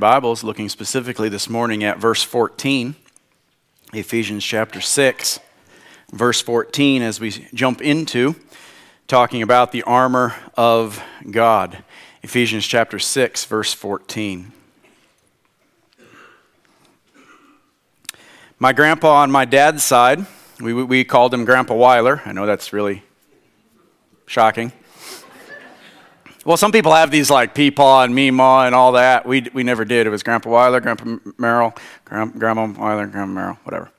Bibles, looking specifically this morning at verse 14, Ephesians chapter 6, verse 14, as we jump into talking about the armor of God. Ephesians chapter 6, verse 14. My grandpa on my dad's side, we, we called him Grandpa Wyler. I know that's really shocking. Well, some people have these like Peepaw and Meemaw and all that. We, we never did. It was Grandpa Wyler, Grandpa Merrill, Grandma Wyler, Grandma Merrill, whatever.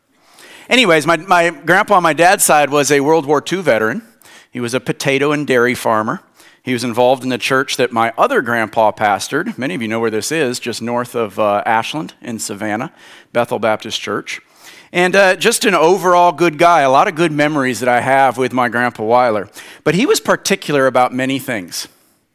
Anyways, my, my grandpa on my dad's side was a World War II veteran. He was a potato and dairy farmer. He was involved in the church that my other grandpa pastored. Many of you know where this is, just north of uh, Ashland in Savannah, Bethel Baptist Church. And uh, just an overall good guy, a lot of good memories that I have with my grandpa Wyler. But he was particular about many things.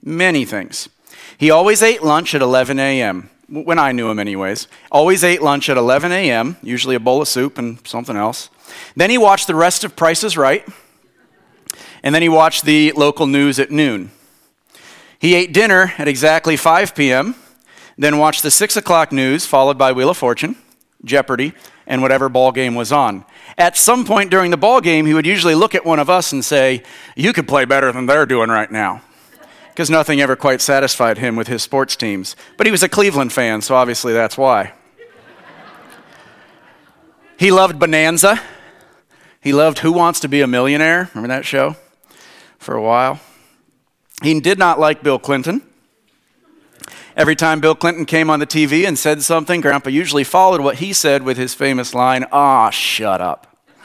Many things. He always ate lunch at 11 a.m., when I knew him, anyways. Always ate lunch at 11 a.m., usually a bowl of soup and something else. Then he watched the rest of Price is Right, and then he watched the local news at noon. He ate dinner at exactly 5 p.m., then watched the 6 o'clock news, followed by Wheel of Fortune, Jeopardy, and whatever ball game was on. At some point during the ball game, he would usually look at one of us and say, You could play better than they're doing right now because nothing ever quite satisfied him with his sports teams. But he was a Cleveland fan, so obviously that's why. he loved Bonanza. He loved Who Wants to Be a Millionaire? Remember that show? For a while. He did not like Bill Clinton. Every time Bill Clinton came on the TV and said something, Grandpa usually followed what he said with his famous line, Ah, shut up.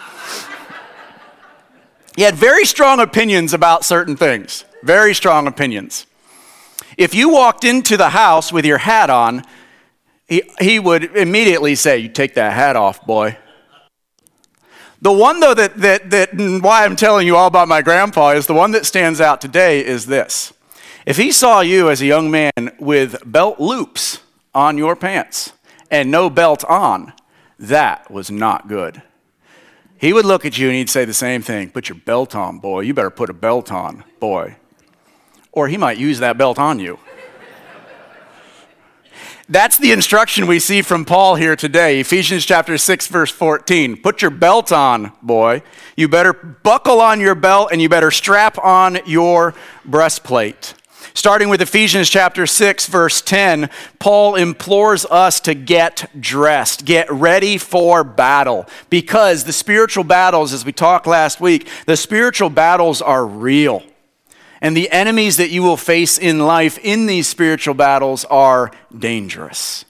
he had very strong opinions about certain things. Very strong opinions. If you walked into the house with your hat on, he, he would immediately say, You take that hat off, boy. The one, though, that, that, that why I'm telling you all about my grandpa is the one that stands out today is this. If he saw you as a young man with belt loops on your pants and no belt on, that was not good. He would look at you and he'd say the same thing Put your belt on, boy. You better put a belt on, boy or he might use that belt on you. That's the instruction we see from Paul here today. Ephesians chapter 6 verse 14. Put your belt on, boy. You better buckle on your belt and you better strap on your breastplate. Starting with Ephesians chapter 6 verse 10, Paul implores us to get dressed, get ready for battle because the spiritual battles as we talked last week, the spiritual battles are real. And the enemies that you will face in life in these spiritual battles are dangerous.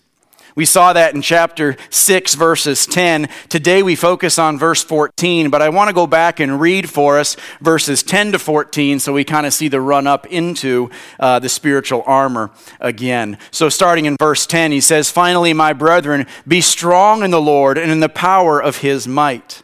We saw that in chapter 6, verses 10. Today we focus on verse 14, but I want to go back and read for us verses 10 to 14 so we kind of see the run up into uh, the spiritual armor again. So, starting in verse 10, he says, Finally, my brethren, be strong in the Lord and in the power of his might.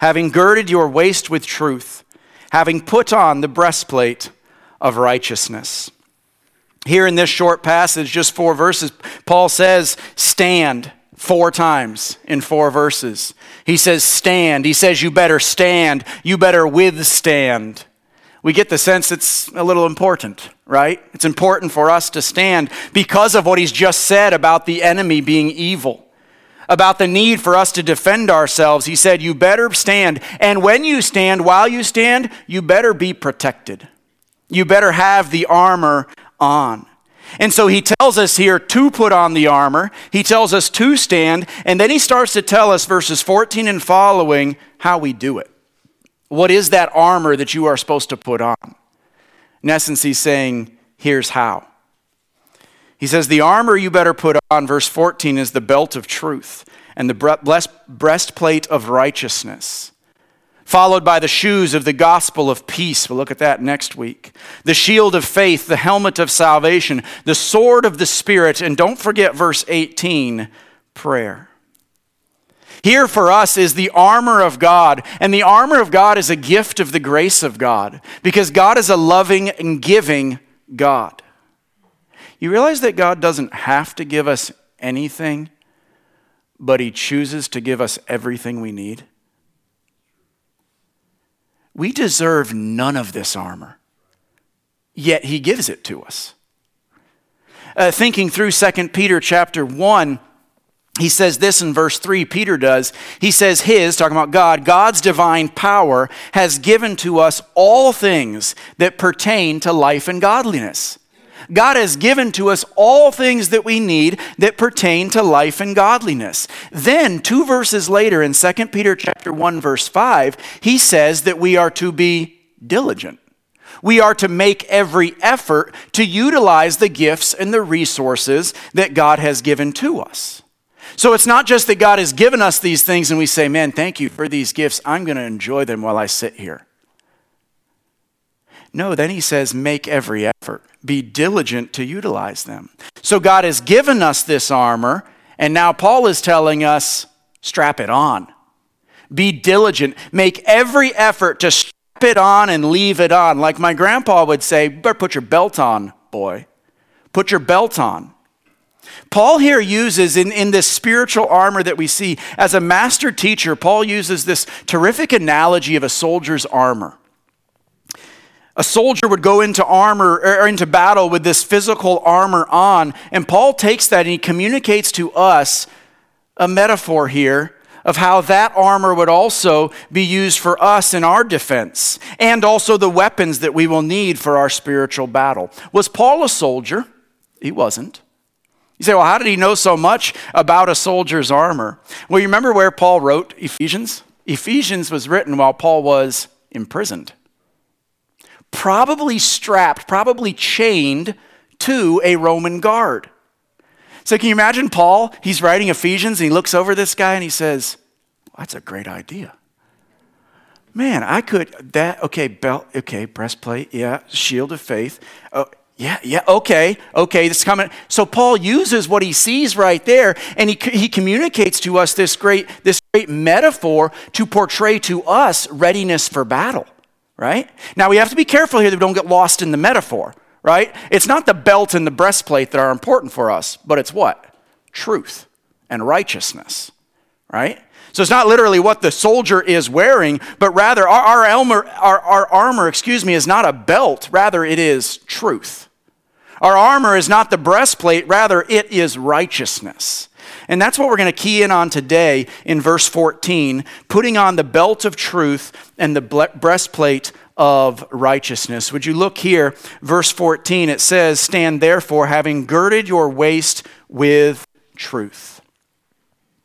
having girded your waist with truth, having put on the breastplate of righteousness. Here in this short passage, just four verses, Paul says, Stand four times in four verses. He says, Stand. He says, You better stand. You better withstand. We get the sense it's a little important, right? It's important for us to stand because of what he's just said about the enemy being evil about the need for us to defend ourselves, he said, You better stand. And when you stand, while you stand, you better be protected. You better have the armor on. And so he tells us here to put on the armor. He tells us to stand. And then he starts to tell us, verses 14 and following, how we do it. What is that armor that you are supposed to put on? In essence, he's saying, Here's how. He says, The armor you better put on, verse 14, is the belt of truth and the breastplate of righteousness, followed by the shoes of the gospel of peace. We'll look at that next week. The shield of faith, the helmet of salvation, the sword of the Spirit, and don't forget verse 18 prayer. Here for us is the armor of God, and the armor of God is a gift of the grace of God because God is a loving and giving God. You realize that God doesn't have to give us anything, but He chooses to give us everything we need? We deserve none of this armor, yet He gives it to us. Uh, thinking through 2 Peter chapter 1, he says this in verse 3, Peter does. He says, His, talking about God, God's divine power has given to us all things that pertain to life and godliness. God has given to us all things that we need that pertain to life and godliness. Then, two verses later in 2 Peter chapter 1 verse 5, he says that we are to be diligent. We are to make every effort to utilize the gifts and the resources that God has given to us. So it's not just that God has given us these things and we say, man, thank you for these gifts. I'm going to enjoy them while I sit here. No, then he says, make every effort, be diligent to utilize them. So God has given us this armor, and now Paul is telling us, strap it on. Be diligent, make every effort to strap it on and leave it on. Like my grandpa would say, better put your belt on, boy. Put your belt on. Paul here uses in, in this spiritual armor that we see, as a master teacher, Paul uses this terrific analogy of a soldier's armor. A soldier would go into armor or into battle with this physical armor on, and Paul takes that and he communicates to us a metaphor here of how that armor would also be used for us in our defense and also the weapons that we will need for our spiritual battle. Was Paul a soldier? He wasn't. You say, well, how did he know so much about a soldier's armor? Well, you remember where Paul wrote Ephesians? Ephesians was written while Paul was imprisoned, probably strapped, probably chained to a Roman guard. So, can you imagine Paul? He's writing Ephesians and he looks over this guy and he says, That's a great idea. Man, I could, that, okay, belt, okay, breastplate, yeah, shield of faith. Oh, yeah, yeah, okay, okay, this is coming. So Paul uses what he sees right there, and he, he communicates to us this great, this great metaphor to portray to us readiness for battle, right? Now we have to be careful here that we don't get lost in the metaphor, right? It's not the belt and the breastplate that are important for us, but it's what? Truth and righteousness, right? So it's not literally what the soldier is wearing, but rather our, our, armor, our, our armor, excuse me, is not a belt, rather it is truth. Our armor is not the breastplate, rather, it is righteousness. And that's what we're going to key in on today in verse 14 putting on the belt of truth and the breastplate of righteousness. Would you look here, verse 14? It says, Stand therefore, having girded your waist with truth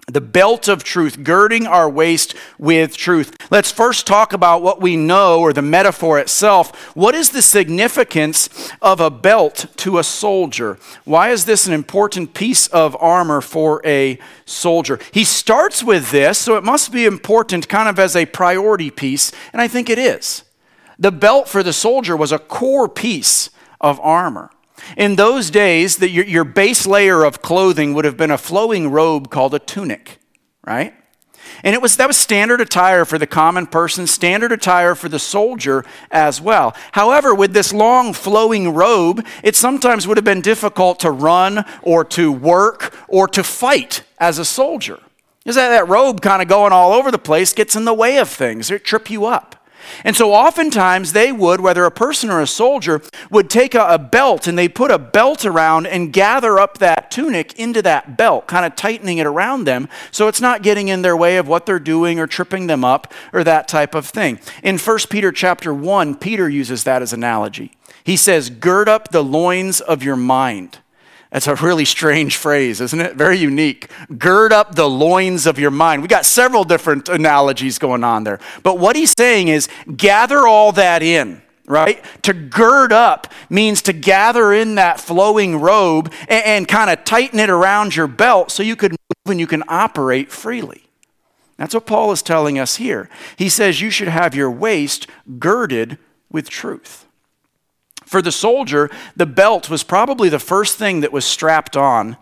the belt of truth, girding our waist with truth. Let's first talk about what we know, or the metaphor itself. What is the significance of a belt to a soldier? Why is this an important piece of armor for a soldier? He starts with this, so it must be important kind of as a priority piece, and I think it is. The belt for the soldier was a core piece of armor. In those days, the, your, your base layer of clothing would have been a flowing robe called a tunic, right? And it was that was standard attire for the common person, standard attire for the soldier as well. However, with this long flowing robe, it sometimes would have been difficult to run or to work or to fight as a soldier. Is that that robe kind of going all over the place gets in the way of things, it trip you up. And so oftentimes they would, whether a person or a soldier, would take a, a, belt and they put a belt around and gather up that tunic into that belt, kind of tightening it around them so it's not getting in their way of what they're doing or tripping them up or that type of thing. In 1 Peter chapter 1, Peter uses that as analogy. He says, Gird up the loins of your mind. That's a really strange phrase, isn't it? Very unique. Gird up the loins of your mind. We got several different analogies going on there. But what he's saying is gather all that in, right? To gird up means to gather in that flowing robe and, and kind of tighten it around your belt so you can move and you can operate freely. That's what Paul is telling us here. He says you should have your waist girded with truth. For the soldier, the belt was probably the first thing that was strapped on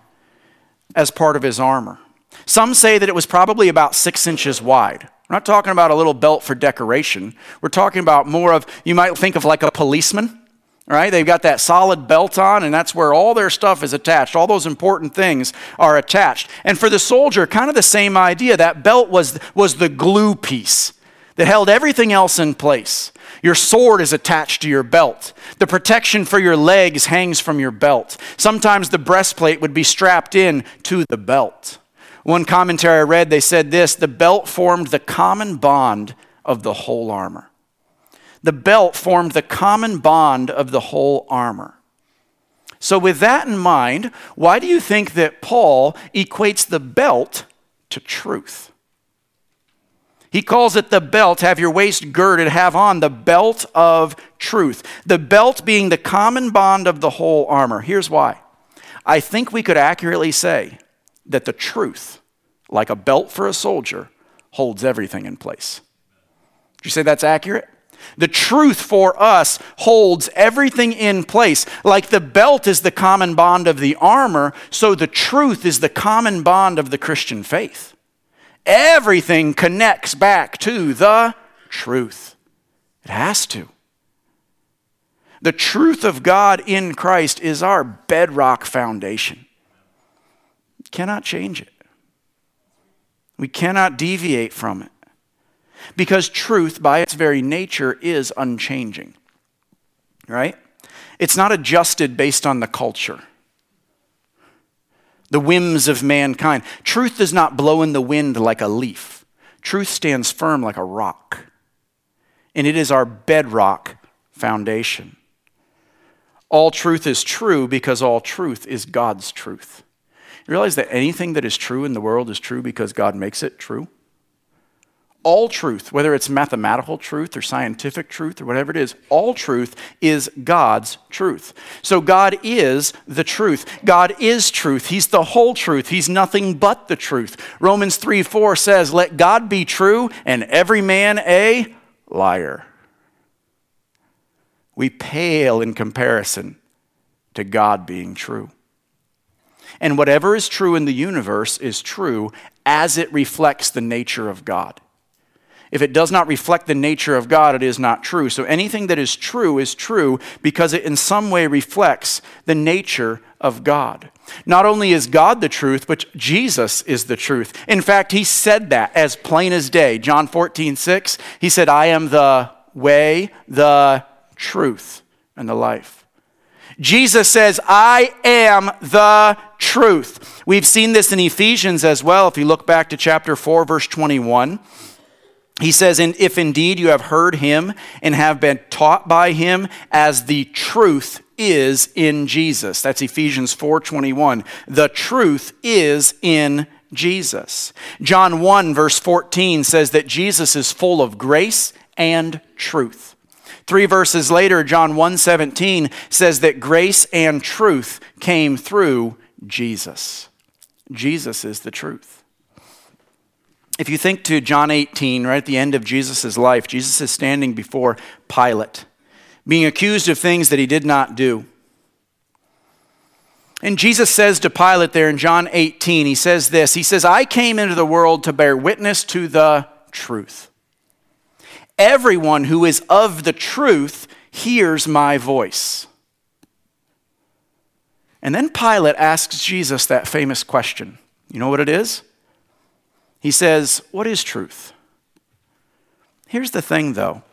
as part of his armor. Some say that it was probably about six inches wide. We're not talking about a little belt for decoration. We're talking about more of, you might think of like a policeman, right? They've got that solid belt on, and that's where all their stuff is attached. All those important things are attached. And for the soldier, kind of the same idea. That belt was, was the glue piece that held everything else in place. Your sword is attached to your belt. The protection for your legs hangs from your belt. Sometimes the breastplate would be strapped in to the belt. One commentary I read, they said this the belt formed the common bond of the whole armor. The belt formed the common bond of the whole armor. So, with that in mind, why do you think that Paul equates the belt to truth? He calls it the belt, have your waist girded, have on the belt of truth. The belt being the common bond of the whole armor. Here's why. I think we could accurately say that the truth, like a belt for a soldier, holds everything in place. Did you say that's accurate? The truth for us holds everything in place. Like the belt is the common bond of the armor, so the truth is the common bond of the Christian faith. Everything connects back to the truth. It has to. The truth of God in Christ is our bedrock foundation cannot change it. We cannot deviate from it. Because truth, by its very nature, is unchanging. Right? It's not adjusted based on the culture, the whims of mankind. Truth does not blow in the wind like a leaf, truth stands firm like a rock. And it is our bedrock foundation. All truth is true because all truth is God's truth. You realize that anything that is true in the world is true because God makes it true? All truth, whether it's mathematical truth or scientific truth or whatever it is, all truth is God's truth. So God is the truth. God is truth. He's the whole truth. He's nothing but the truth. Romans 3 4 says, Let God be true and every man a liar. We pale in comparison to God being true. And whatever is true in the universe is true as it reflects the nature of God. If it does not reflect the nature of God, it is not true. So anything that is true is true because it in some way reflects the nature of God. Not only is God the truth, but Jesus is the truth. In fact, he said that as plain as day. John 14, 6, he said, I am the way, the truth, and the life. Jesus says, I am the truth. We've seen this in Ephesians as well. If you look back to chapter 4, verse 21, he says, And if indeed you have heard him and have been taught by him as the truth is in Jesus. That's Ephesians 4:21. The truth is in Jesus. John 1 verse 14 says that Jesus is full of grace and truth. Three verses later, John 1:17 says that grace and truth came through Jesus. Jesus is the truth. If you think to John 18, right at the end of Jesus' life, Jesus is standing before Pilate, being accused of things that he did not do. And Jesus says to Pilate there in John 18, he says this He says, I came into the world to bear witness to the truth. Everyone who is of the truth hears my voice. And then Pilate asks Jesus that famous question. You know what it is? He says, What is truth? Here's the thing, though.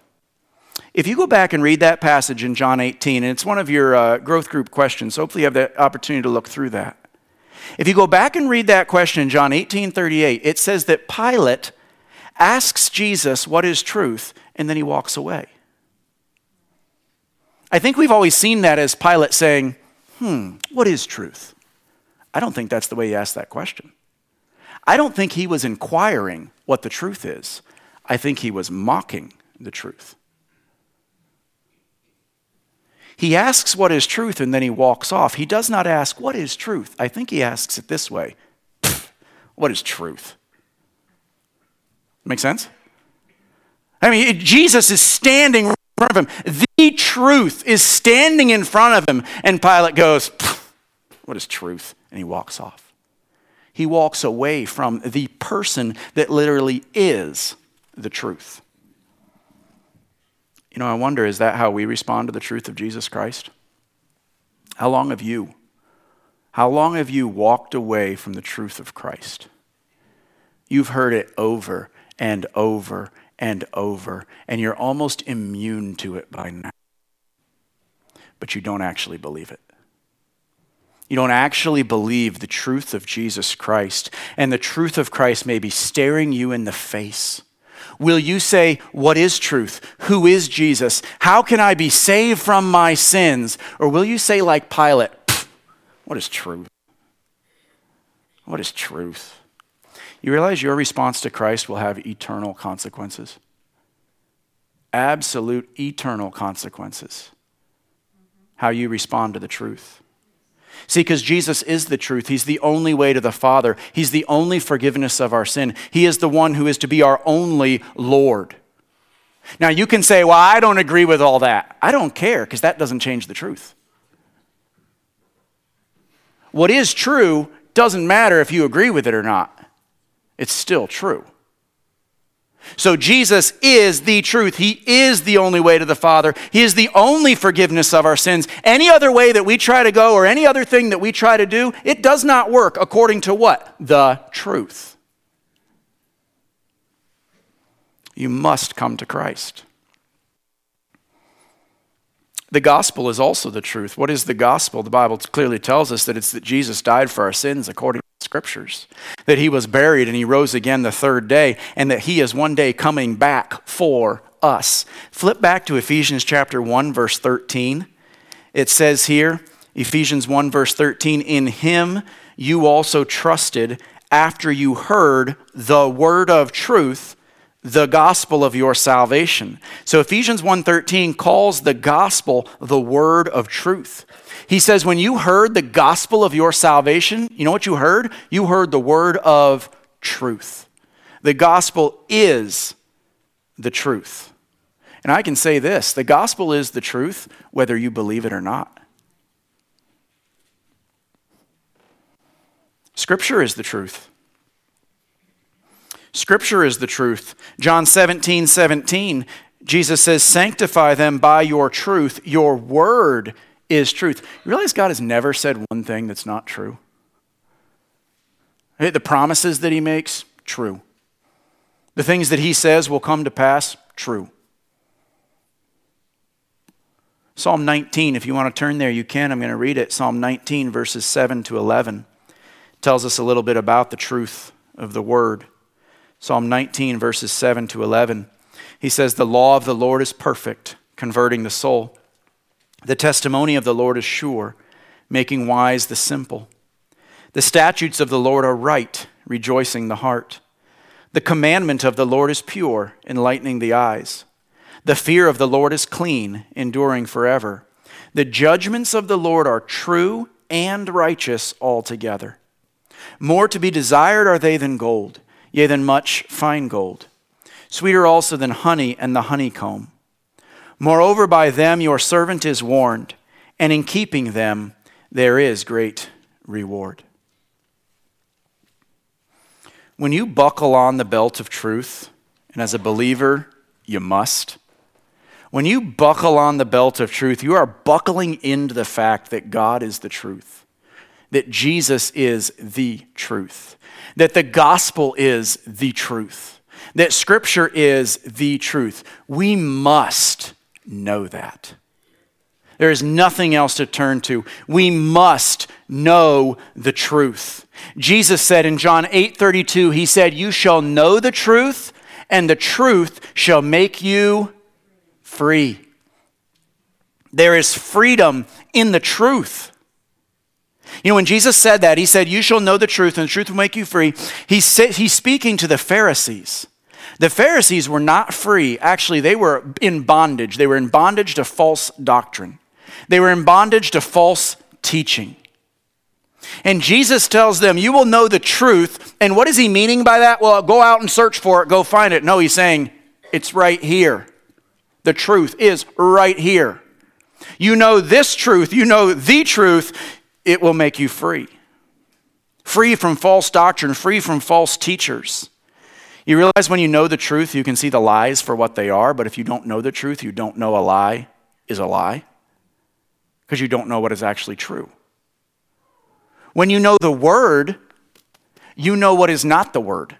If you go back and read that passage in John 18, and it's one of your uh, growth group questions, hopefully you have the opportunity to look through that. If you go back and read that question in John 18 38, it says that Pilate asks Jesus what is truth, and then he walks away. I think we've always seen that as Pilate saying, Hmm, what is truth? I don't think that's the way he asked that question. I don't think he was inquiring what the truth is. I think he was mocking the truth. He asks what is truth and then he walks off. He does not ask, What is truth? I think he asks it this way What is truth? Make sense? I mean, Jesus is standing in front of him. The truth is standing in front of him. And Pilate goes, What is truth? And he walks off. He walks away from the person that literally is the truth. You know, I wonder is that how we respond to the truth of Jesus Christ? How long have you? How long have you walked away from the truth of Christ? You've heard it over and over and over, and you're almost immune to it by now. But you don't actually believe it. You don't actually believe the truth of Jesus Christ, and the truth of Christ may be staring you in the face. Will you say, What is truth? Who is Jesus? How can I be saved from my sins? Or will you say, like Pilate, What is truth? What is truth? You realize your response to Christ will have eternal consequences. Absolute eternal consequences. How you respond to the truth. See, because Jesus is the truth. He's the only way to the Father. He's the only forgiveness of our sin. He is the one who is to be our only Lord. Now, you can say, well, I don't agree with all that. I don't care, because that doesn't change the truth. What is true doesn't matter if you agree with it or not, it's still true. So Jesus is the truth. He is the only way to the Father. He is the only forgiveness of our sins. Any other way that we try to go or any other thing that we try to do, it does not work according to what? The truth. You must come to Christ. The gospel is also the truth. What is the gospel? The Bible clearly tells us that it's that Jesus died for our sins according scriptures, that he was buried and he rose again the third day, and that he is one day coming back for us. Flip back to Ephesians chapter 1 verse 13. It says here, Ephesians 1 verse 13, in him you also trusted after you heard the word of truth the gospel of your salvation. So Ephesians 1:13 calls the gospel the word of truth. He says when you heard the gospel of your salvation, you know what you heard? You heard the word of truth. The gospel is the truth. And I can say this, the gospel is the truth whether you believe it or not. Scripture is the truth. Scripture is the truth. John 17, 17, Jesus says, Sanctify them by your truth. Your word is truth. You realize God has never said one thing that's not true? The promises that he makes, true. The things that he says will come to pass, true. Psalm 19, if you want to turn there, you can. I'm going to read it. Psalm 19, verses 7 to 11, tells us a little bit about the truth of the word. Psalm 19, verses 7 to 11. He says, The law of the Lord is perfect, converting the soul. The testimony of the Lord is sure, making wise the simple. The statutes of the Lord are right, rejoicing the heart. The commandment of the Lord is pure, enlightening the eyes. The fear of the Lord is clean, enduring forever. The judgments of the Lord are true and righteous altogether. More to be desired are they than gold yea, than much fine gold, sweeter also than honey and the honeycomb. Moreover, by them your servant is warned, and in keeping them there is great reward. When you buckle on the belt of truth, and as a believer, you must. When you buckle on the belt of truth, you are buckling into the fact that God is the truth, that Jesus is the truth that the gospel is the truth, that scripture is the truth. We must know that. There is nothing else to turn to. We must know the truth. Jesus said in John 8:32, he said, "You shall know the truth, and the truth shall make you free." There is freedom in the truth. You know, when Jesus said that, he said, You shall know the truth, and the truth will make you free. He said, he's speaking to the Pharisees. The Pharisees were not free. Actually, they were in bondage. They were in bondage to false doctrine, they were in bondage to false teaching. And Jesus tells them, You will know the truth. And what is he meaning by that? Well, go out and search for it, go find it. No, he's saying, It's right here. The truth is right here. You know this truth, you know the truth, it will make you free. free from false doctrine, free from false teachers. You realize when you know the truth, you can see the lies for what they are, but if you don't know the truth, you don't know a lie is a lie because you don't know what is actually true. When you know the word, you know what is not the word.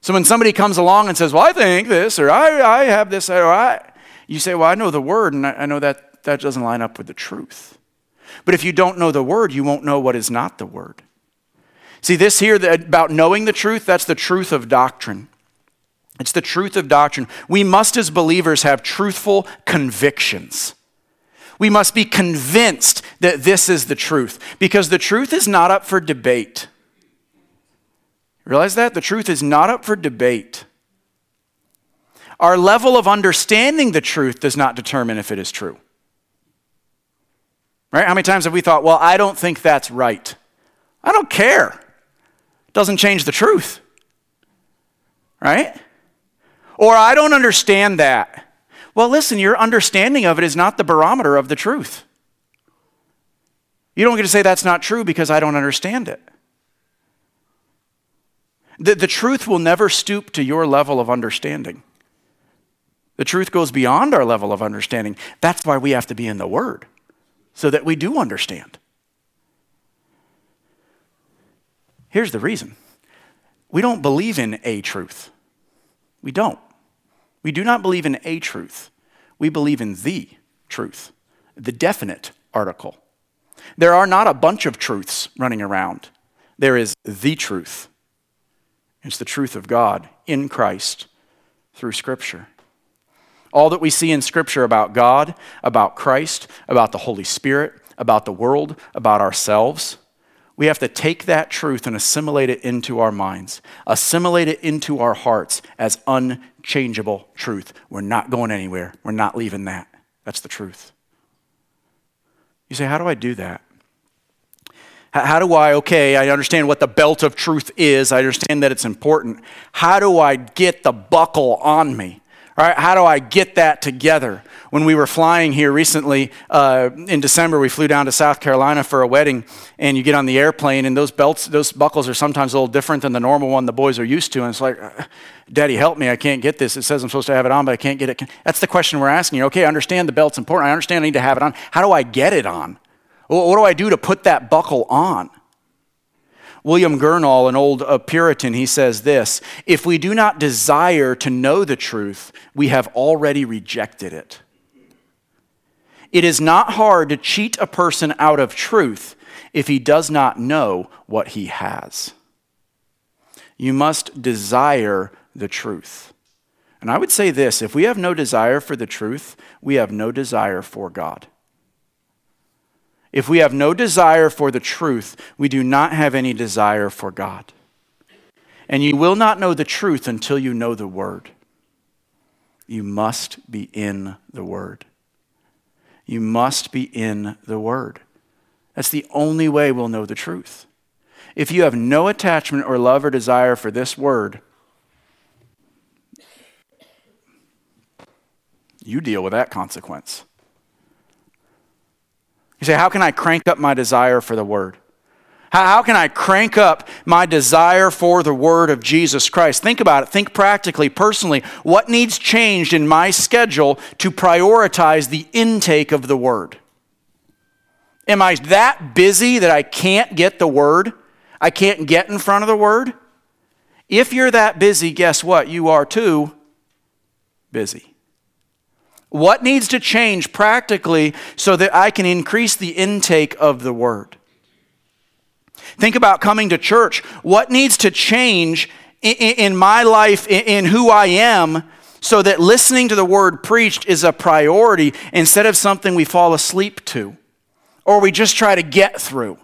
So when somebody comes along and says, Well, I think this, or I, I have this, or I, you say, Well, I know the word, and I know that that doesn't line up with the truth. But if you don't know the word, you won't know what is not the word. See, this here about knowing the truth, that's the truth of doctrine. It's the truth of doctrine. We must, as believers, have truthful convictions. We must be convinced that this is the truth because the truth is not up for debate. Realize that? The truth is not up for debate. Our level of understanding the truth does not determine if it is true. Right? How many times have we thought, well, I don't think that's right? I don't care. Doesn't change the truth. Right? Or I don't understand that. Well, listen, your understanding of it is not the barometer of the truth. You don't get to say that's not true because I don't understand it. The, the truth will never stoop to your level of understanding. The truth goes beyond our level of understanding. That's why we have to be in the Word, so that we do understand. Here's the reason we don't believe in a truth. We don't. We do not believe in a truth. We believe in the truth, the definite article. There are not a bunch of truths running around, there is the truth. It's the truth of God in Christ through Scripture. All that we see in Scripture about God, about Christ, about the Holy Spirit, about the world, about ourselves, we have to take that truth and assimilate it into our minds, assimilate it into our hearts as unchangeable truth. We're not going anywhere. We're not leaving that. That's the truth. You say, How do I do that? How do I, okay, I understand what the belt of truth is. I understand that it's important. How do I get the buckle on me? All right, how do I get that together? When we were flying here recently uh, in December, we flew down to South Carolina for a wedding, and you get on the airplane, and those belts, those buckles are sometimes a little different than the normal one the boys are used to. And it's like, Daddy, help me, I can't get this. It says I'm supposed to have it on, but I can't get it. That's the question we're asking you. Okay, I understand the belt's important. I understand I need to have it on. How do I get it on? What do I do to put that buckle on? William Gurnall, an old uh, Puritan, he says this If we do not desire to know the truth, we have already rejected it. It is not hard to cheat a person out of truth if he does not know what he has. You must desire the truth. And I would say this if we have no desire for the truth, we have no desire for God. If we have no desire for the truth, we do not have any desire for God. And you will not know the truth until you know the Word. You must be in the Word. You must be in the Word. That's the only way we'll know the truth. If you have no attachment or love or desire for this Word, you deal with that consequence. You say, How can I crank up my desire for the Word? How, can I crank up my desire for the Word of Jesus Christ? Think about it. Think practically, personally. What needs changed in my schedule to prioritize the intake of the Word? Am I that busy that I can't get the Word? I can't get in front of the Word? If you're that busy, guess what? You are too busy. What needs to change practically so that I can increase the intake of the Word? Think about coming to church. What needs to change in, my life, in who I am, so that listening to the Word preached is a priority instead of something we fall asleep to or we just try to get through?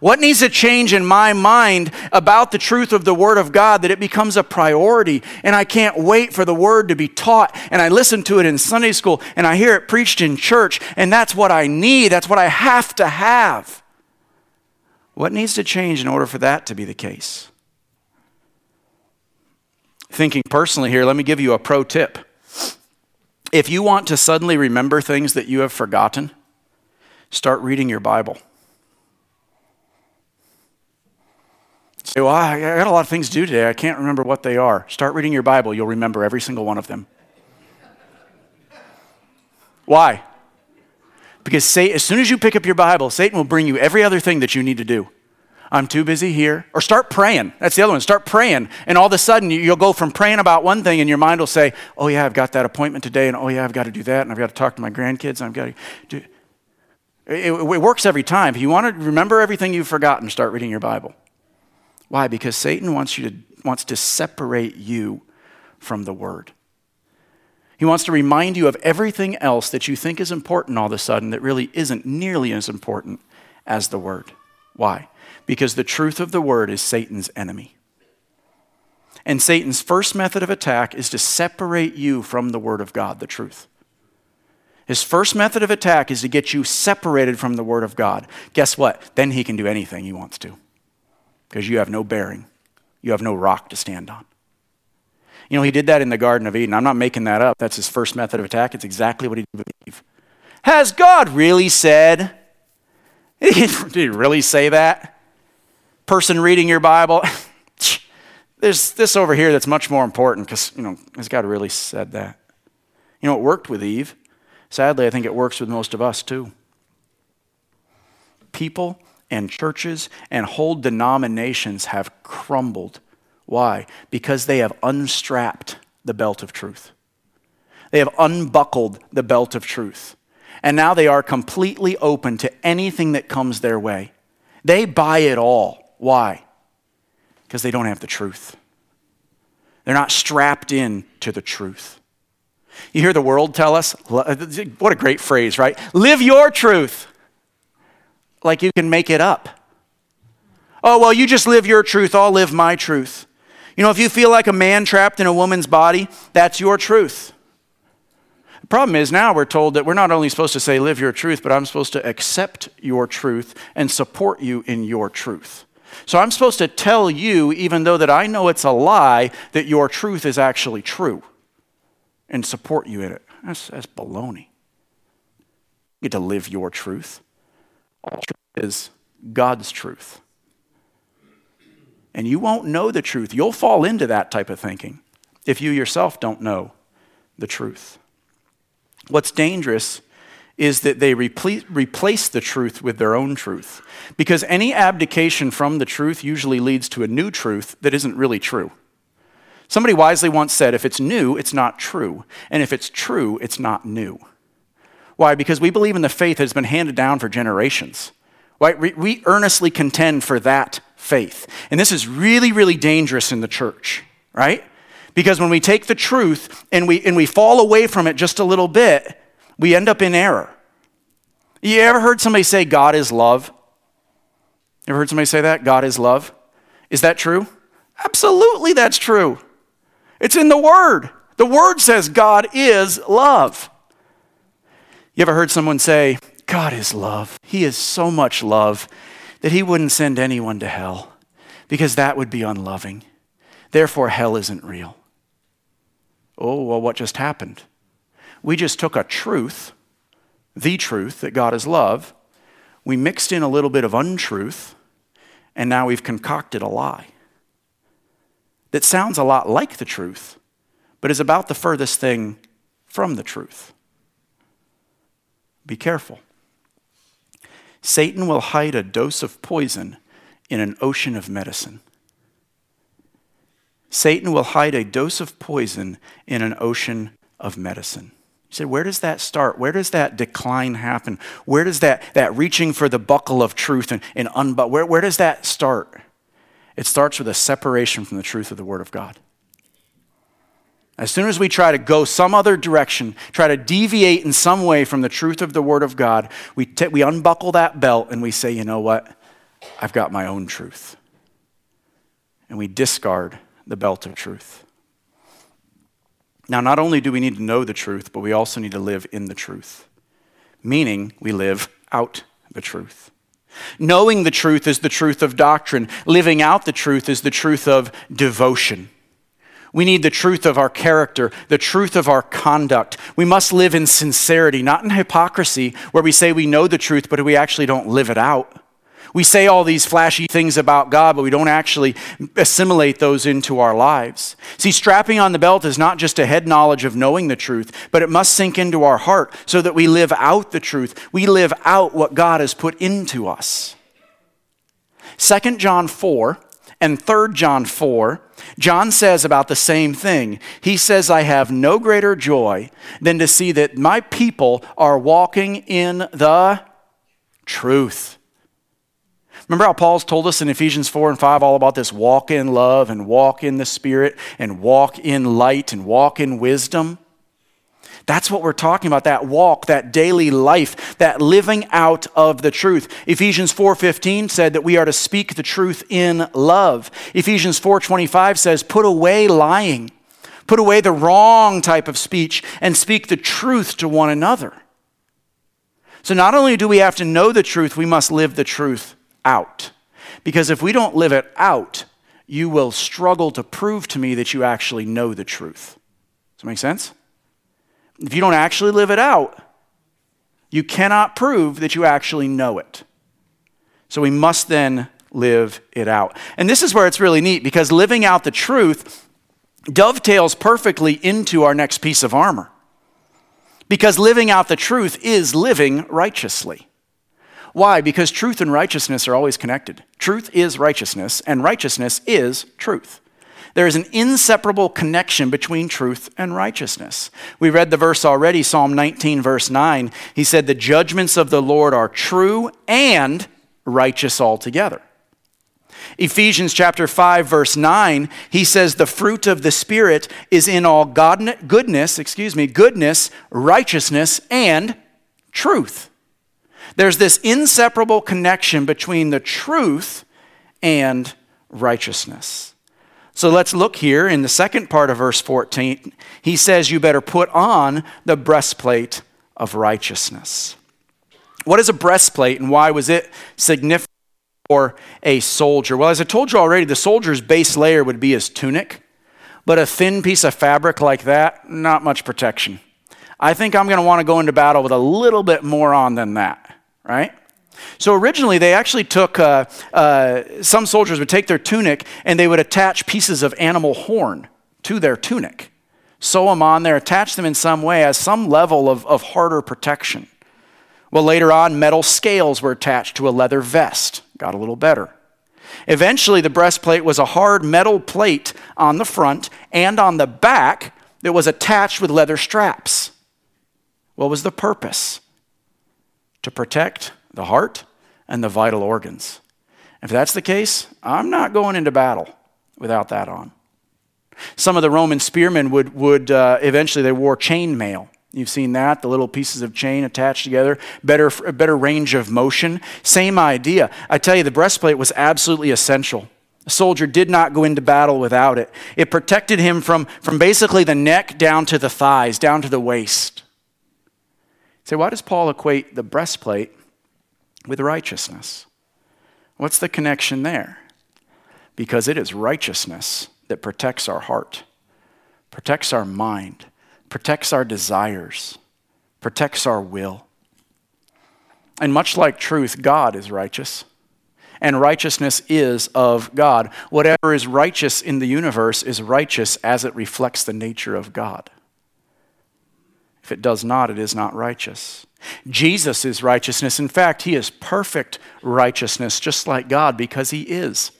What needs to change in my mind about the truth of the Word of God that it becomes a priority? And I can't wait for the Word to be taught. And I listen to it in Sunday school and I hear it preached in church. And that's what I need. That's what I have to have. What needs to change in order for that to be the case? Thinking personally here, let me give you a pro tip. If you want to suddenly remember things that you have forgotten, start reading your Bible. Say, well, I got a lot of things to do today. I can't remember what they are. Start reading your Bible. You'll remember every single one of them. Why? Because say, as soon as you pick up your Bible, Satan will bring you every other thing that you need to do. I'm too busy here. Or start praying. That's the other one. Start praying. And all of a sudden, you'll go from praying about one thing, and your mind will say, Oh, yeah, I've got that appointment today. And oh, yeah, I've got to do that. And I've got to talk to my grandkids. And I've got to do. It, it, it works every time. If you want to remember everything you've forgotten, start reading your Bible. Why? Because Satan wants, you to, wants to separate you from the Word. He wants to remind you of everything else that you think is important all of a sudden that really isn't nearly as important as the Word. Why? Because the truth of the Word is Satan's enemy. And Satan's first method of attack is to separate you from the Word of God, the truth. His first method of attack is to get you separated from the Word of God. Guess what? Then he can do anything he wants to because you have no bearing, you have no rock to stand on. You know, he did that in the Garden of Eden. I'm not making that up. That's his first method of attack. It's exactly what he did with Eve. Has God really said? Did he really say that? Person reading your Bible, there's this over here that's much more important because, you know, has God really said that? You know, it worked with Eve. Sadly, I think it works with most of us too. People and churches and whole denominations have crumbled. Why? Because they have unstrapped the belt of truth. They have unbuckled the belt of truth. And now they are completely open to anything that comes their way. They buy it all. Why? Because they don't have the truth. They're not strapped in to the truth. You hear the world tell us, what a great phrase, right? Live your truth like you can make it up. Oh, well, you just live your truth, I'll live my truth. You know, if you feel like a man trapped in a woman's body, that's your truth. The problem is now we're told that we're not only supposed to say, live your truth, but I'm supposed to accept your truth and support you in your truth. So I'm supposed to tell you, even though that I know it's a lie, that your truth is actually true and support you in it. That's, that's baloney. You get to live your truth. All truth is God's truth. And you won't know the truth. You'll fall into that type of thinking if you yourself don't know the truth. What's dangerous is that they replace, the truth with their own truth. Because any abdication from the truth usually leads to a new truth that isn't really true. Somebody wisely once said, if it's new, it's not true. And if it's true, it's not new. Why? Because we believe in the faith that has been handed down for generations. Right? We earnestly contend for that faith. And this is really, really dangerous in the church, right? Because when we take the truth and we, and we fall away from it just a little bit, we end up in error. You ever heard somebody say, God is love? You ever heard somebody say that? God is love? Is that true? Absolutely, that's true. It's in the Word. The Word says God is love. You ever heard someone say, God is love? He is so much love that He wouldn't send anyone to hell because that would be unloving. Therefore, hell isn't real. Oh, well, what just happened? We just took a truth, the truth that God is love, we mixed in a little bit of untruth, and now we've concocted a lie that sounds a lot like the truth, but is about the furthest thing from the truth. Be careful. Satan will hide a dose of poison in an ocean of medicine. Satan will hide a dose of poison in an ocean of medicine. You say, where does that start? Where does that decline happen? Where does that, that reaching for the buckle of truth and, and unbu- where, where does that start? It starts with a separation from the truth of the Word of God. As soon as we try to go some other direction, try to deviate in some way from the truth of the Word of God, we, t- we unbuckle that belt and we say, you know what? I've got my own truth. And we discard the belt of truth. Now, not only do we need to know the truth, but we also need to live in the truth, meaning we live out the truth. Knowing the truth is the truth of doctrine. Living out the truth is the truth of devotion. We need the truth of our character, the truth of our conduct. We must live in sincerity, not in hypocrisy, where we say we know the truth, but we actually don't live it out. We say all these flashy things about God, but we don't actually assimilate those into our lives. See, strapping on the belt is not just a head knowledge of knowing the truth, but it must sink into our heart so that we live out the truth. We live out what God has put into us. 2 John 4 and 3 John 4, John says about the same thing. He says, I have no greater joy than to see that my people are walking in the truth. Remember how Paul's told us in Ephesians 4 and 5 all about this walk in love and walk in the Spirit and walk in light and walk in wisdom? That's what we're talking about that walk, that daily life, that living out of the truth. Ephesians 4:15 said that we are to speak the truth in love. Ephesians 4:25 says put away lying. Put away the wrong type of speech and speak the truth to one another. So not only do we have to know the truth, we must live the truth out. Because if we don't live it out, you will struggle to prove to me that you actually know the truth. Does that make sense? If you don't actually live it out, you cannot prove that you actually know it. So we must then live it out. And this is where it's really neat because living out the truth dovetails perfectly into our next piece of armor. Because living out the truth is living righteously. Why? Because truth and righteousness are always connected. Truth is righteousness, and righteousness is truth. There is an inseparable connection between truth and righteousness. We read the verse already, Psalm 19, verse 9. He said, The judgments of the Lord are true and righteous altogether. Ephesians chapter 5 verse 9 he says the fruit of the spirit is in all goodness excuse me goodness righteousness and truth there's this inseparable connection between the truth and righteousness. So let's look here in the second part of verse 14. He says, You better put on the breastplate of righteousness. What is a breastplate and why was it significant for a soldier? Well, as I told you already, the soldier's base layer would be his tunic, but a thin piece of fabric like that, not much protection. I think I'm going to want to go into battle with a little bit more on than that right? So originally, they actually took, uh, uh, some soldiers would take their tunic and they would attach pieces of animal horn to their tunic, sew them on there, attach them in some way as some level of, of harder protection. Well, later on, metal scales were attached to a leather vest, got a little better. Eventually, the breastplate was a hard metal plate on the front and on the back that was attached with leather straps. What was the purpose? to protect the heart and the vital organs. If that's the case, I'm not going into battle without that on. Some of the Roman spearmen would, would uh, eventually, they wore chain mail. You've seen that, the little pieces of chain attached together, better, better range of motion. Same idea. I tell you, the breastplate was absolutely essential. A soldier did not go into battle without it. It protected him from, from basically the neck down to the thighs, down to the waist. Say, why does Paul equate the breastplate with righteousness? What's the connection there? Because it is righteousness that protects our heart, protects our mind, protects our desires, protects our will. And much like truth, God is righteous. And righteousness is of God. Whatever is righteous in the universe is righteous as it reflects the nature of God. If it does not, it is not righteous. Jesus is righteousness. In fact, he is perfect righteousness, just like God, because he is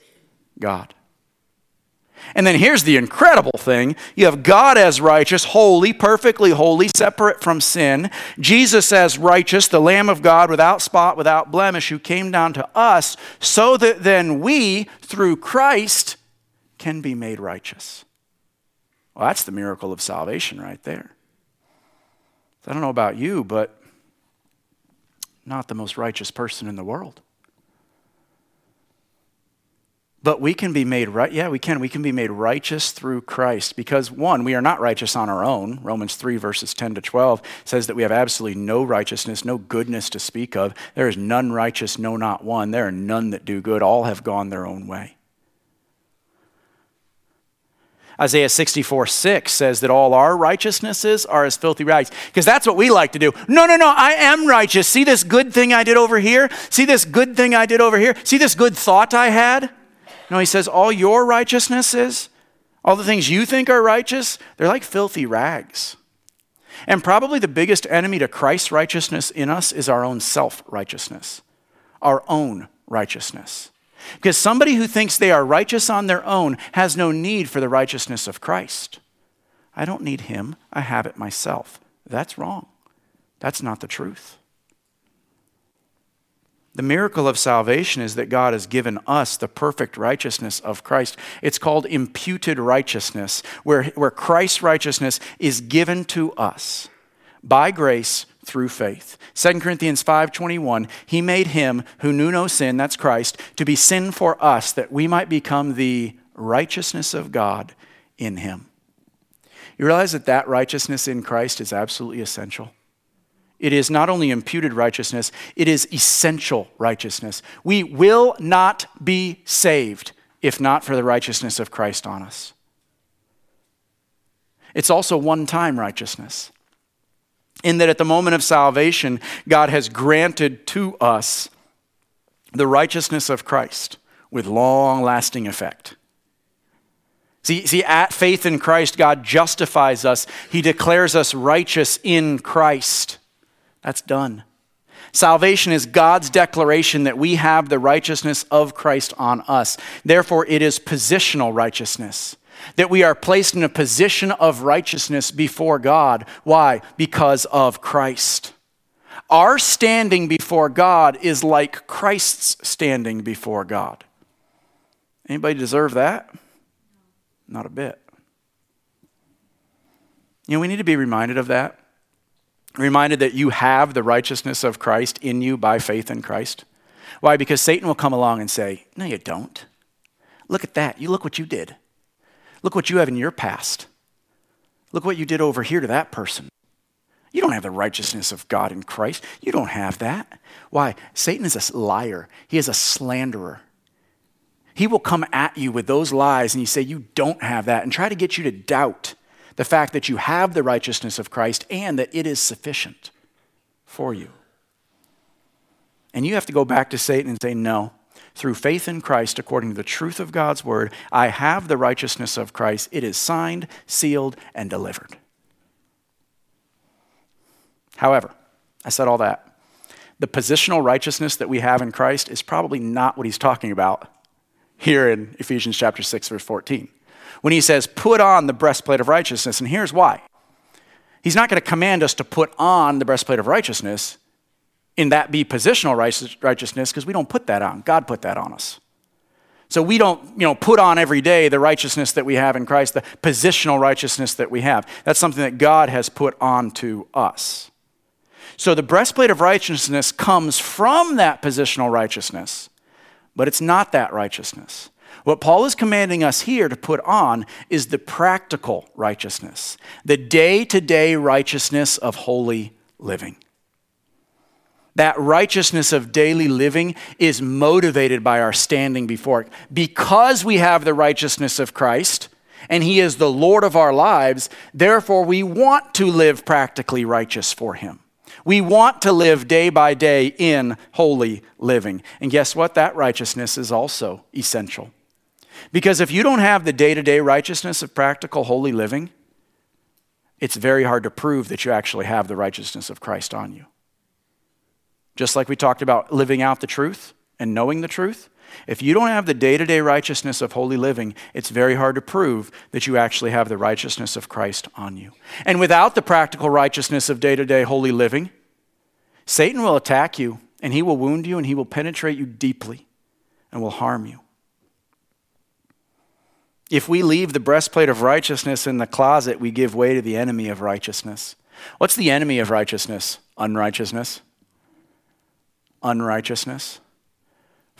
God. And then here's the incredible thing you have God as righteous, holy, perfectly holy, separate from sin. Jesus as righteous, the Lamb of God without spot, without blemish, who came down to us, so that then we, through Christ, can be made righteous. Well, that's the miracle of salvation right there. I don't know about you, but not the most righteous person in the world. But we can be made right. Yeah, we can. We can be made righteous through Christ because, one, we are not righteous on our own. Romans 3, verses 10 to 12 says that we have absolutely no righteousness, no goodness to speak of. There is none righteous, no, not one. There are none that do good. All have gone their own way. Isaiah 64 6 says that all our righteousnesses are as filthy rags. Because that's what we like to do. No, no, no, I am righteous. See this good thing I did over here? See this good thing I did over here? See this good thought I had? No, he says, all your righteousnesses, all the things you think are righteous, they're like filthy rags. And probably the biggest enemy to Christ's righteousness in us is our own self righteousness, our own righteousness. Because somebody who thinks they are righteous on their own has no need for the righteousness of Christ. I don't need him, I have it myself. That's wrong. That's not the truth. The miracle of salvation is that God has given us the perfect righteousness of Christ. It's called imputed righteousness, where, where Christ's righteousness is given to us by grace through faith. 2 Corinthians 5:21, he made him who knew no sin, that's Christ, to be sin for us that we might become the righteousness of God in him. You realize that that righteousness in Christ is absolutely essential. It is not only imputed righteousness, it is essential righteousness. We will not be saved if not for the righteousness of Christ on us. It's also one time righteousness, in that at the moment of salvation, God has granted to us the righteousness of Christ with long lasting effect. See, see, at faith in Christ, God justifies us. He declares us righteous in Christ. That's done. Salvation is God's declaration that we have the righteousness of Christ on us. Therefore, it is positional righteousness, that we are placed in a position of righteousness before God. Why? Because of Christ. Our standing before God is like Christ's standing before God. Anybody deserve that? Not a bit. You know, we need to be reminded of that reminded that you have the righteousness of Christ in you by faith in Christ. Why? Because Satan will come along and say, No, you don't. Look at that. You look what you did. Look what you have in your past. Look what you did over here to that person. You don't have the righteousness of God in Christ. You don't have that. Why? Satan is a liar, he is a slanderer. He will come at you with those lies and you say, You don't have that, and try to get you to doubt the fact that you have the righteousness of Christ and that it is sufficient for you. And you have to go back to Satan and say, No, through faith in Christ, according to the truth of God's word, I have the righteousness of Christ. It is signed, sealed, and delivered. However, I said all that. The positional righteousness that we have in Christ is probably not what he's talking about here in Ephesians chapter 6 verse 14 when he says, put on the breastplate of righteousness. And here's why He's not going to command us to put on the breastplate of righteousness in that be positional righteousness because we don't put that on. God put that on us. So we don't, you know, put on every day the righteousness that we have in Christ, the positional righteousness that we have. That's something that God has put on to us. So the breastplate of righteousness comes from that positional righteousness, but it's not that righteousness. What Paul is commanding us here to put on is the practical righteousness, the day to day righteousness of holy living. That righteousness of daily living is motivated by our standing before it. Because we have the righteousness of Christ and He is the Lord of our lives, therefore we want to live practically righteous for Him. We want to live day by day in holy living. And guess what? That righteousness is also essential. Because if you don't have the day to day righteousness of practical holy living, it's very hard to prove that you actually have the righteousness of Christ on you. Just like we talked about living out the truth and knowing the truth, if you don't have the day to day righteousness of holy living, it's very hard to prove that you actually have the righteousness of Christ on you. And without the practical righteousness of day to day holy living, Satan will attack you and he will wound you and he will penetrate you deeply and will harm you. If we leave the breastplate of righteousness in the closet, we give way to the enemy of righteousness. What's the enemy of righteousness? Unrighteousness. Unrighteousness.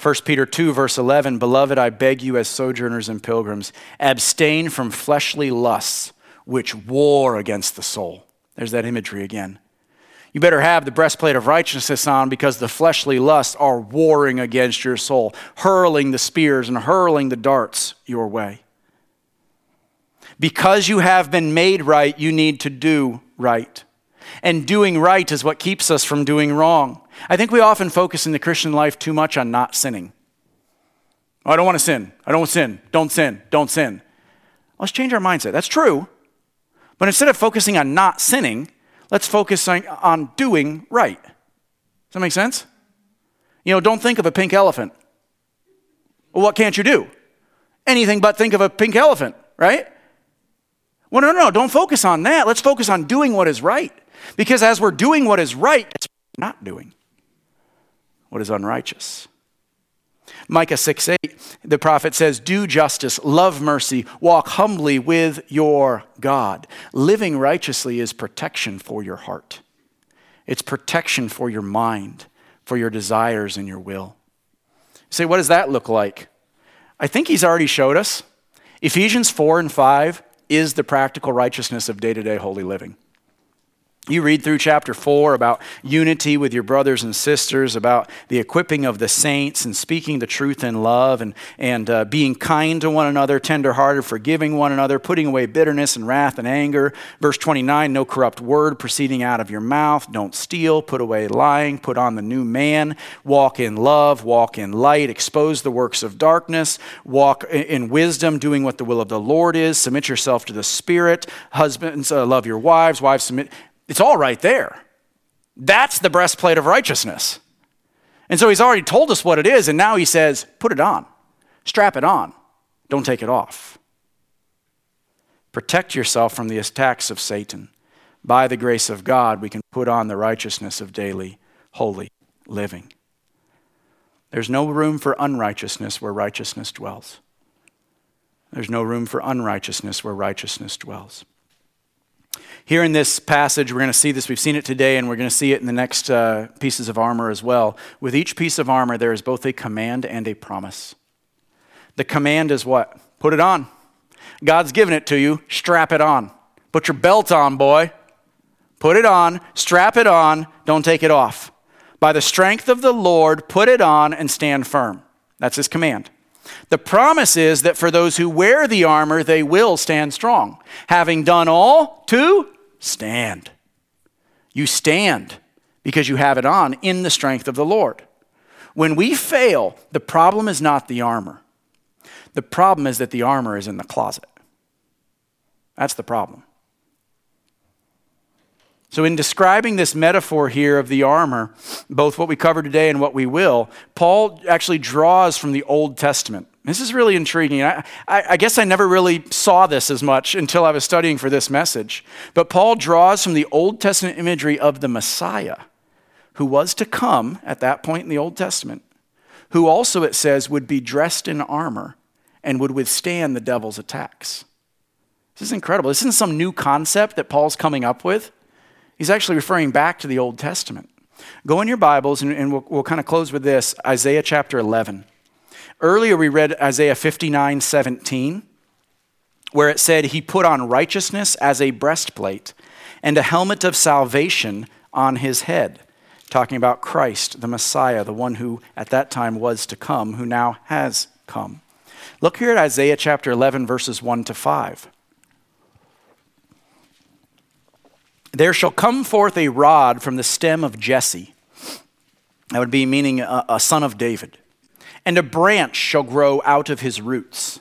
1 Peter 2, verse 11 Beloved, I beg you, as sojourners and pilgrims, abstain from fleshly lusts which war against the soul. There's that imagery again. You better have the breastplate of righteousness on because the fleshly lusts are warring against your soul, hurling the spears and hurling the darts your way. Because you have been made right, you need to do right. And doing right is what keeps us from doing wrong. I think we often focus in the Christian life too much on not sinning. Oh, I don't want to sin. I don't want sin. Don't sin. Don't sin. Let's change our mindset. That's true. But instead of focusing on not sinning, let's focus on, on doing right. Does that make sense? You know, don't think of a pink elephant. Well, what can't you do? Anything but think of a pink elephant, right? Well, no, no, don't focus on that. Let's focus on doing what is right. Because as we're doing what is right, it's not doing what is unrighteous. Micah 6 8, the prophet says, Do justice, love mercy, walk humbly with your God. Living righteously is protection for your heart, it's protection for your mind, for your desires and your will. You say, what does that look like? I think he's already showed us. Ephesians 4 and 5 is the practical righteousness of day to day holy living. You read through chapter 4 about unity with your brothers and sisters, about the equipping of the saints and speaking the truth in love and, and uh, being kind to one another, tenderhearted, forgiving one another, putting away bitterness and wrath and anger. Verse 29 no corrupt word proceeding out of your mouth. Don't steal, put away lying, put on the new man, walk in love, walk in light, expose the works of darkness, walk in wisdom, doing what the will of the Lord is, submit yourself to the Spirit. Husbands, uh, love your wives, wives, submit it's all right there. That's the breastplate of righteousness. And so he's already told us what it is, and now he says, put it on, strap it on, don't take it off. Protect yourself from the attacks of Satan. By the grace of God, we can put on the righteousness of daily, holy living. There's no room for unrighteousness where righteousness dwells. There's no room for unrighteousness where righteousness dwells. Here in this passage, we're going to see this. We've seen it today, and we're going to see it in the next uh, pieces of armor as well. With each piece of armor, there is both a command and a promise. The command is what? Put it on. God's given it to you. Strap it on. Put your belt on, boy. Put it on. Strap it on. Don't take it off. By the strength of the Lord, put it on and stand firm. That's his command. The promise is that for those who wear the armor, they will stand strong. Having done all to stand. You stand because you have it on in the strength of the Lord. When we fail, the problem is not the armor. The problem is that the armor is in the closet. That's the problem. So, in describing this metaphor here of the armor, both what we covered today and what we will, Paul actually draws from the Old Testament. This is really intriguing. I, I, I, guess I never really saw this as much until I was studying for this message. But Paul draws from the Old Testament imagery of the Messiah, who was to come at that point in the Old Testament, who also, it says, would be dressed in armor and would withstand the devil's attacks. This is incredible. This isn't some new concept that Paul's coming up with. He's actually referring back to the Old Testament. Go in your Bibles, and, and we'll, we'll kind of close with this Isaiah chapter 11. Earlier, we read Isaiah 59 17, where it said, He put on righteousness as a breastplate and a helmet of salvation on his head. Talking about Christ, the Messiah, the one who at that time was to come, who now has come. Look here at Isaiah chapter 11, verses 1 to 5. There shall come forth a rod from the stem of Jesse. That would be meaning a, a, son of David. And a branch shall grow out of his roots.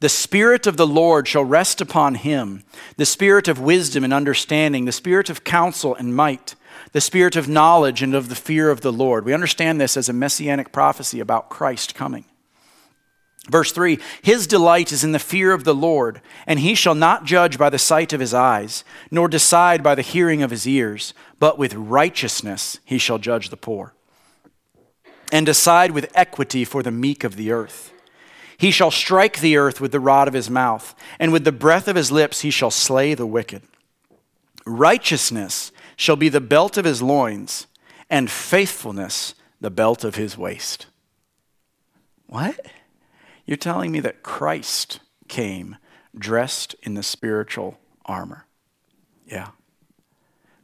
The Spirit of the Lord shall rest upon him the Spirit of wisdom and understanding, the Spirit of counsel and might, the Spirit of knowledge and of the fear of the Lord. We understand this as a messianic prophecy about Christ coming. Verse 3 His delight is in the fear of the Lord, and he shall not judge by the sight of his eyes, nor decide by the hearing of his ears, but with righteousness he shall judge the poor, and decide with equity for the meek of the earth. He shall strike the earth with the rod of his mouth, and with the breath of his lips he shall slay the wicked. Righteousness shall be the belt of his loins, and faithfulness the belt of his waist. What? You're telling me that Christ came dressed in the spiritual armor. Yeah.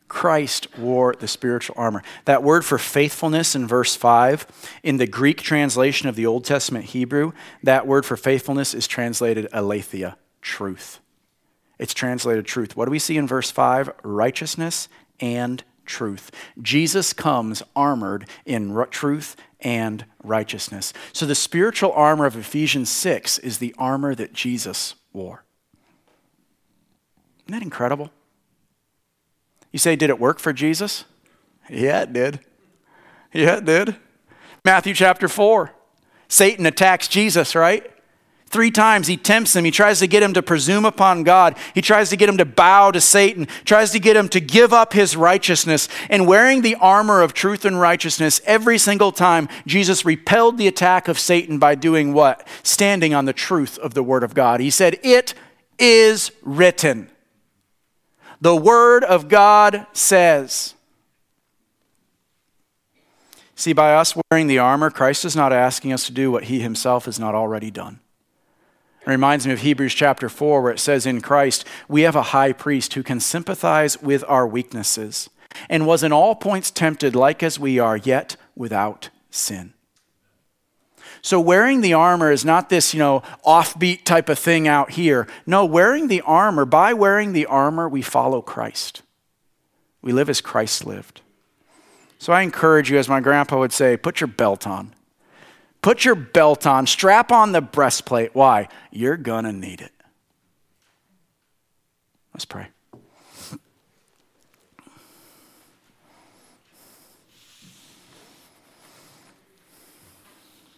Christ wore the spiritual armor. That word for faithfulness in verse 5, in the Greek translation of the Old Testament Hebrew, that word for faithfulness is translated aletheia, truth. It's translated truth. What do we see in verse 5? Righteousness and truth. Jesus comes armored in truth and righteousness. So the spiritual armor of Ephesians 6 is the armor that Jesus wore. Isn't that incredible? You say, did it work for Jesus? Yeah, it did. Yeah, it did. Matthew chapter 4. Satan attacks Jesus, right? Three times he tempts him. He tries to get him to presume upon God. He tries to get him to bow to Satan, tries to get him to give up his righteousness. And wearing the armor of truth and righteousness, every single time, Jesus repelled the attack of Satan by doing what? Standing on the truth of the Word of God. He said, It is written. The Word of God says. See, by us wearing the armor, Christ is not asking us to do what he himself has not already done. It reminds me of Hebrews chapter 4, where it says, In Christ, we have a high priest who can sympathize with our weaknesses and was in all points tempted like as we are, yet without sin. So wearing the armor is not this, you know, offbeat type of thing out here. No, wearing the armor, by wearing the armor, we follow Christ. We live as Christ lived. So I encourage you, as my grandpa would say, put your belt on. Put your belt on, strap on the breastplate. Why? You're going to need it. Let's pray.